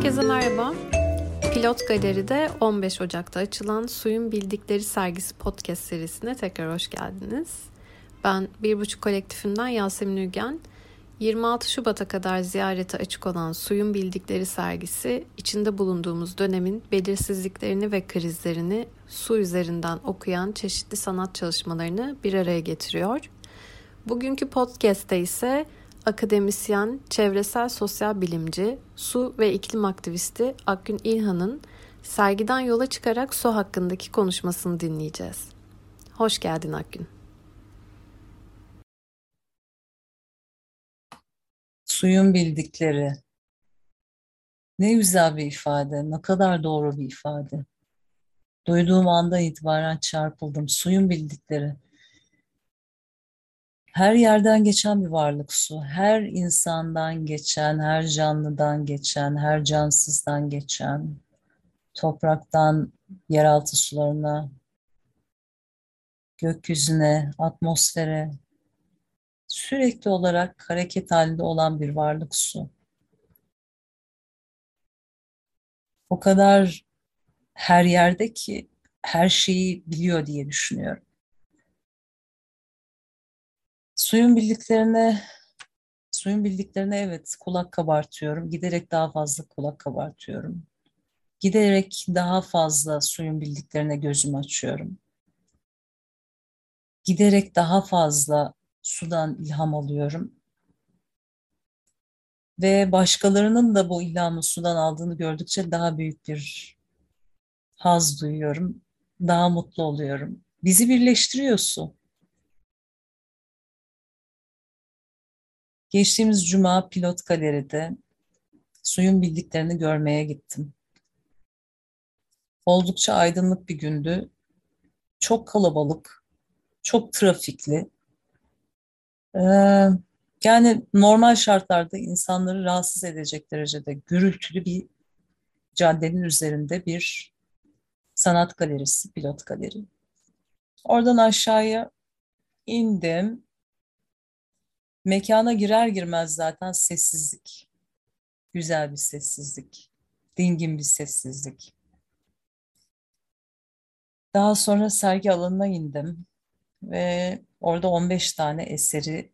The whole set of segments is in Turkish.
Herkese merhaba. Pilot Galeri'de 15 Ocak'ta açılan Suyun Bildikleri sergisi podcast serisine tekrar hoş geldiniz. Ben Bir Buçuk kolektifinden Yasemin Ügen. 26 Şubat'a kadar ziyarete açık olan Suyun Bildikleri sergisi, içinde bulunduğumuz dönemin belirsizliklerini ve krizlerini su üzerinden okuyan çeşitli sanat çalışmalarını bir araya getiriyor. Bugünkü podcast'te ise akademisyen, çevresel sosyal bilimci, su ve iklim aktivisti Akgün İlhan'ın sergiden yola çıkarak su hakkındaki konuşmasını dinleyeceğiz. Hoş geldin Akgün. Suyun bildikleri. Ne güzel bir ifade, ne kadar doğru bir ifade. Duyduğum anda itibaren çarpıldım. Suyun bildikleri her yerden geçen bir varlık su. Her insandan geçen, her canlıdan geçen, her cansızdan geçen, topraktan yeraltı sularına, gökyüzüne, atmosfere sürekli olarak hareket halinde olan bir varlık su. O kadar her yerde ki her şeyi biliyor diye düşünüyorum. Suyun bildiklerine suyun bildiklerine evet kulak kabartıyorum. Giderek daha fazla kulak kabartıyorum. Giderek daha fazla suyun bildiklerine gözüm açıyorum. Giderek daha fazla sudan ilham alıyorum. Ve başkalarının da bu ilhamı sudan aldığını gördükçe daha büyük bir haz duyuyorum. Daha mutlu oluyorum. Bizi birleştiriyor su. Geçtiğimiz cuma pilot galeride suyun bildiklerini görmeye gittim. Oldukça aydınlık bir gündü. Çok kalabalık, çok trafikli. Ee, yani normal şartlarda insanları rahatsız edecek derecede gürültülü bir caddenin üzerinde bir sanat galerisi, pilot galeri. Oradan aşağıya indim. Mekana girer girmez zaten sessizlik. Güzel bir sessizlik. Dingin bir sessizlik. Daha sonra sergi alanına indim ve orada 15 tane eseri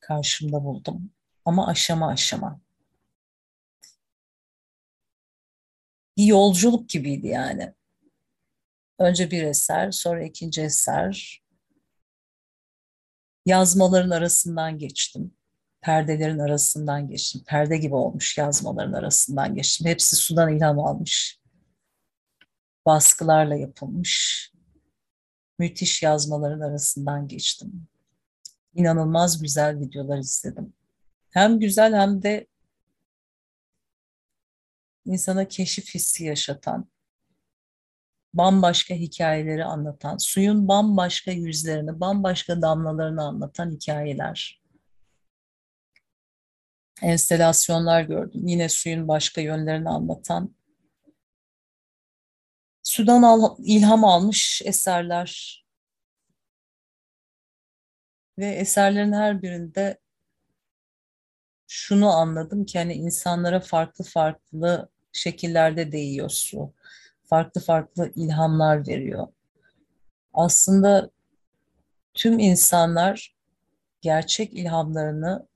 karşımda buldum. Ama aşama aşama. Bir yolculuk gibiydi yani. Önce bir eser, sonra ikinci eser, yazmaların arasından geçtim. Perdelerin arasından geçtim. Perde gibi olmuş yazmaların arasından geçtim. Hepsi sudan ilham almış. Baskılarla yapılmış. Müthiş yazmaların arasından geçtim. İnanılmaz güzel videolar izledim. Hem güzel hem de insana keşif hissi yaşatan, bambaşka hikayeleri anlatan, suyun bambaşka yüzlerini, bambaşka damlalarını anlatan hikayeler. Enstelasyonlar gördüm. Yine suyun başka yönlerini anlatan. Sudan al, ilham almış eserler. Ve eserlerin her birinde şunu anladım ki hani insanlara farklı farklı şekillerde değiyor su farklı farklı ilhamlar veriyor. Aslında tüm insanlar gerçek ilhamlarını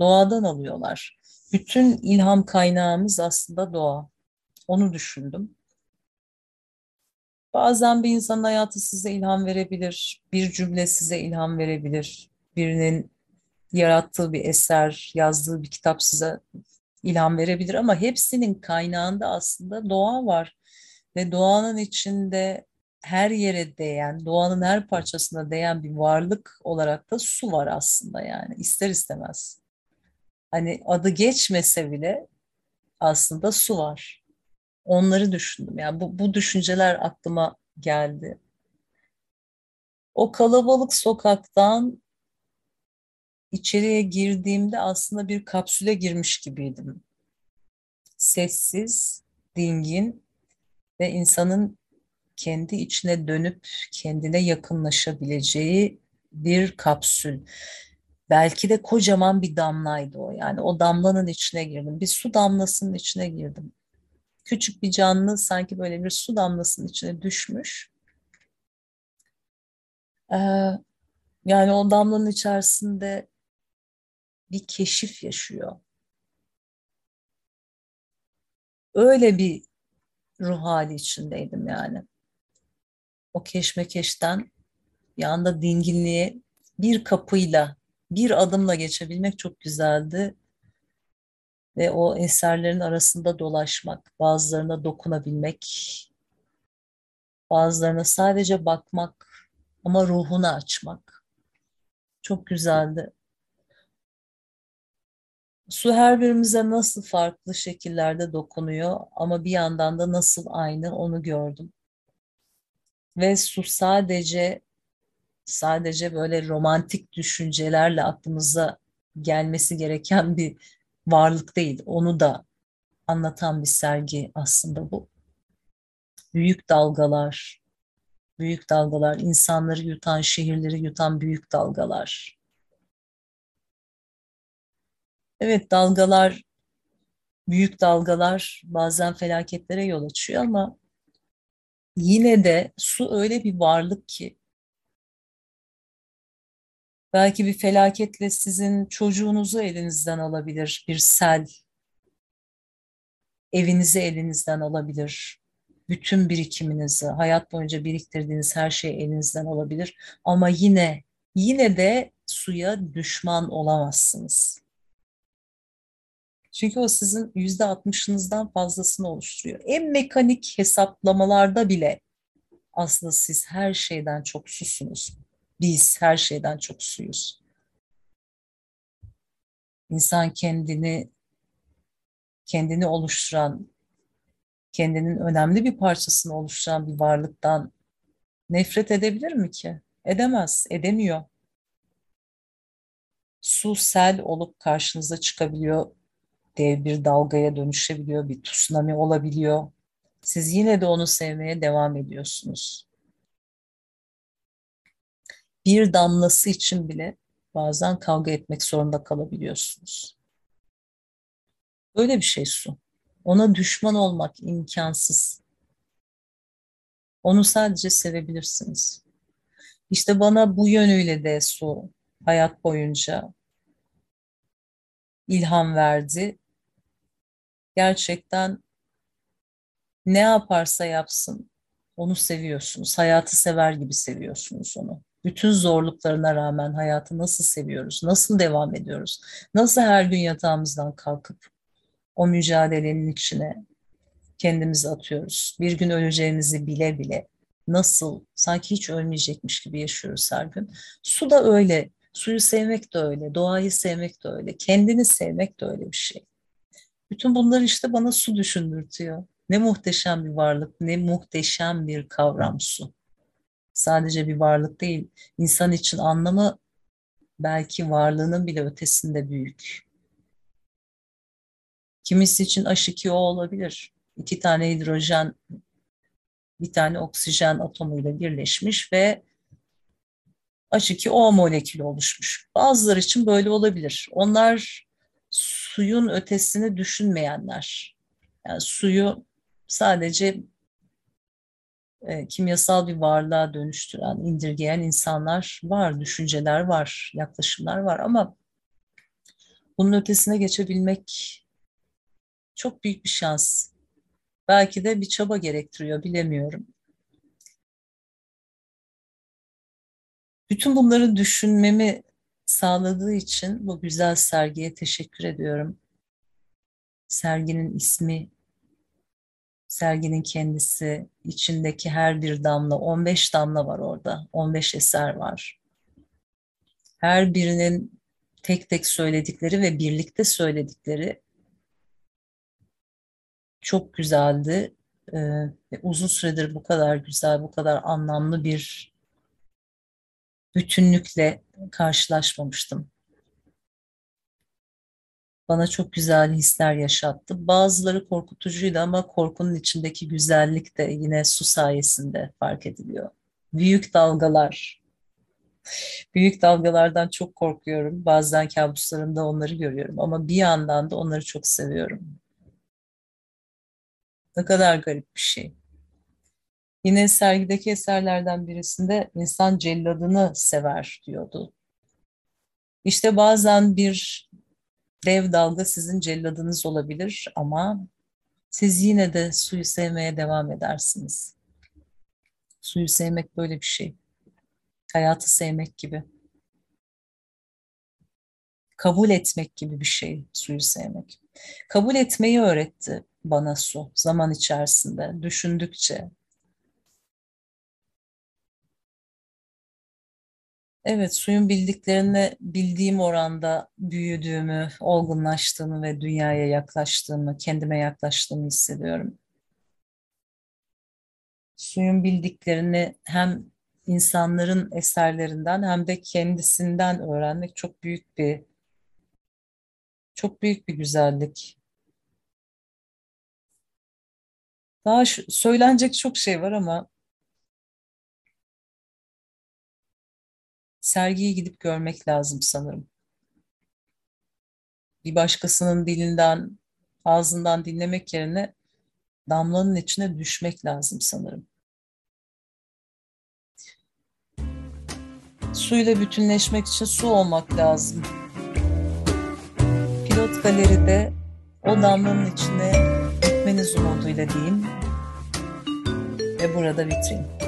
doğadan alıyorlar. Bütün ilham kaynağımız aslında doğa. Onu düşündüm. Bazen bir insanın hayatı size ilham verebilir, bir cümle size ilham verebilir. Birinin yarattığı bir eser, yazdığı bir kitap size ilham verebilir ama hepsinin kaynağında aslında doğa var. Ve doğanın içinde her yere değen, doğanın her parçasına değen bir varlık olarak da su var aslında yani ister istemez. Hani adı geçmese bile aslında su var. Onları düşündüm. Yani bu, bu düşünceler aklıma geldi. O kalabalık sokaktan içeriye girdiğimde aslında bir kapsüle girmiş gibiydim. Sessiz, dingin ve insanın kendi içine dönüp kendine yakınlaşabileceği bir kapsül. Belki de kocaman bir damlaydı o. Yani o damlanın içine girdim. Bir su damlasının içine girdim. Küçük bir canlı sanki böyle bir su damlasının içine düşmüş. Ee, yani o damlanın içerisinde bir keşif yaşıyor. Öyle bir ruh hali içindeydim yani. O keşmekeşten bir dinginliğe bir kapıyla, bir adımla geçebilmek çok güzeldi. Ve o eserlerin arasında dolaşmak, bazılarına dokunabilmek, bazılarına sadece bakmak ama ruhunu açmak çok güzeldi. Su her birimize nasıl farklı şekillerde dokunuyor ama bir yandan da nasıl aynı onu gördüm. Ve su sadece sadece böyle romantik düşüncelerle aklımıza gelmesi gereken bir varlık değil. Onu da anlatan bir sergi aslında bu. Büyük dalgalar, büyük dalgalar, insanları yutan, şehirleri yutan büyük dalgalar. Evet dalgalar, büyük dalgalar bazen felaketlere yol açıyor ama yine de su öyle bir varlık ki belki bir felaketle sizin çocuğunuzu elinizden alabilir, bir sel evinizi elinizden alabilir, bütün birikiminizi, hayat boyunca biriktirdiğiniz her şey elinizden alabilir ama yine yine de suya düşman olamazsınız. Çünkü o sizin yüzde altmışınızdan fazlasını oluşturuyor. En mekanik hesaplamalarda bile aslında siz her şeyden çok susunuz. Biz her şeyden çok suyuz. İnsan kendini kendini oluşturan, kendinin önemli bir parçasını oluşturan bir varlıktan nefret edebilir mi ki? Edemez, edemiyor. Su sel olup karşınıza çıkabiliyor dev bir dalgaya dönüşebiliyor, bir tsunami olabiliyor. Siz yine de onu sevmeye devam ediyorsunuz. Bir damlası için bile bazen kavga etmek zorunda kalabiliyorsunuz. Böyle bir şey su. Ona düşman olmak imkansız. Onu sadece sevebilirsiniz. İşte bana bu yönüyle de su hayat boyunca ilham verdi gerçekten ne yaparsa yapsın onu seviyorsunuz. Hayatı sever gibi seviyorsunuz onu. Bütün zorluklarına rağmen hayatı nasıl seviyoruz? Nasıl devam ediyoruz? Nasıl her gün yatağımızdan kalkıp o mücadelenin içine kendimizi atıyoruz? Bir gün öleceğimizi bile bile nasıl sanki hiç ölmeyecekmiş gibi yaşıyoruz her gün. Su da öyle. Suyu sevmek de öyle. Doğayı sevmek de öyle. Kendini sevmek de öyle bir şey. Bütün bunlar işte bana su düşündürtüyor. Ne muhteşem bir varlık, ne muhteşem bir kavram su. Sadece bir varlık değil, insan için anlamı belki varlığının bile ötesinde büyük. Kimisi için H2O olabilir. İki tane hidrojen, bir tane oksijen atomuyla birleşmiş ve H2O molekülü oluşmuş. Bazıları için böyle olabilir. Onlar suyun ötesini düşünmeyenler. Yani suyu sadece e, kimyasal bir varlığa dönüştüren, indirgeyen insanlar var, düşünceler var, yaklaşımlar var ama bunun ötesine geçebilmek çok büyük bir şans. Belki de bir çaba gerektiriyor, bilemiyorum. Bütün bunları düşünmemi sağladığı için bu güzel sergiye teşekkür ediyorum. Serginin ismi, serginin kendisi, içindeki her bir damla, 15 damla var orada, 15 eser var. Her birinin tek tek söyledikleri ve birlikte söyledikleri çok güzeldi. Ee, uzun süredir bu kadar güzel, bu kadar anlamlı bir bütünlükle karşılaşmamıştım. Bana çok güzel hisler yaşattı. Bazıları korkutucuydu ama korkunun içindeki güzellik de yine su sayesinde fark ediliyor. Büyük dalgalar, Büyük dalgalardan çok korkuyorum. Bazen kabuslarımda onları görüyorum ama bir yandan da onları çok seviyorum. Ne kadar garip bir şey. Yine sergideki eserlerden birisinde insan celladını sever diyordu. İşte bazen bir dev dalga sizin celladınız olabilir ama siz yine de suyu sevmeye devam edersiniz. Suyu sevmek böyle bir şey. Hayatı sevmek gibi. Kabul etmek gibi bir şey suyu sevmek. Kabul etmeyi öğretti bana su zaman içerisinde, düşündükçe, Evet, suyun bildiklerini bildiğim oranda büyüdüğümü, olgunlaştığımı ve dünyaya yaklaştığımı, kendime yaklaştığımı hissediyorum. Suyun bildiklerini hem insanların eserlerinden hem de kendisinden öğrenmek çok büyük bir çok büyük bir güzellik. Daha söylenecek çok şey var ama sergiyi gidip görmek lazım sanırım. Bir başkasının dilinden, ağzından dinlemek yerine damlanın içine düşmek lazım sanırım. Suyla bütünleşmek için su olmak lazım. Pilot galeride o damlanın içine gitmeniz umuduyla diyeyim ve burada bitireyim.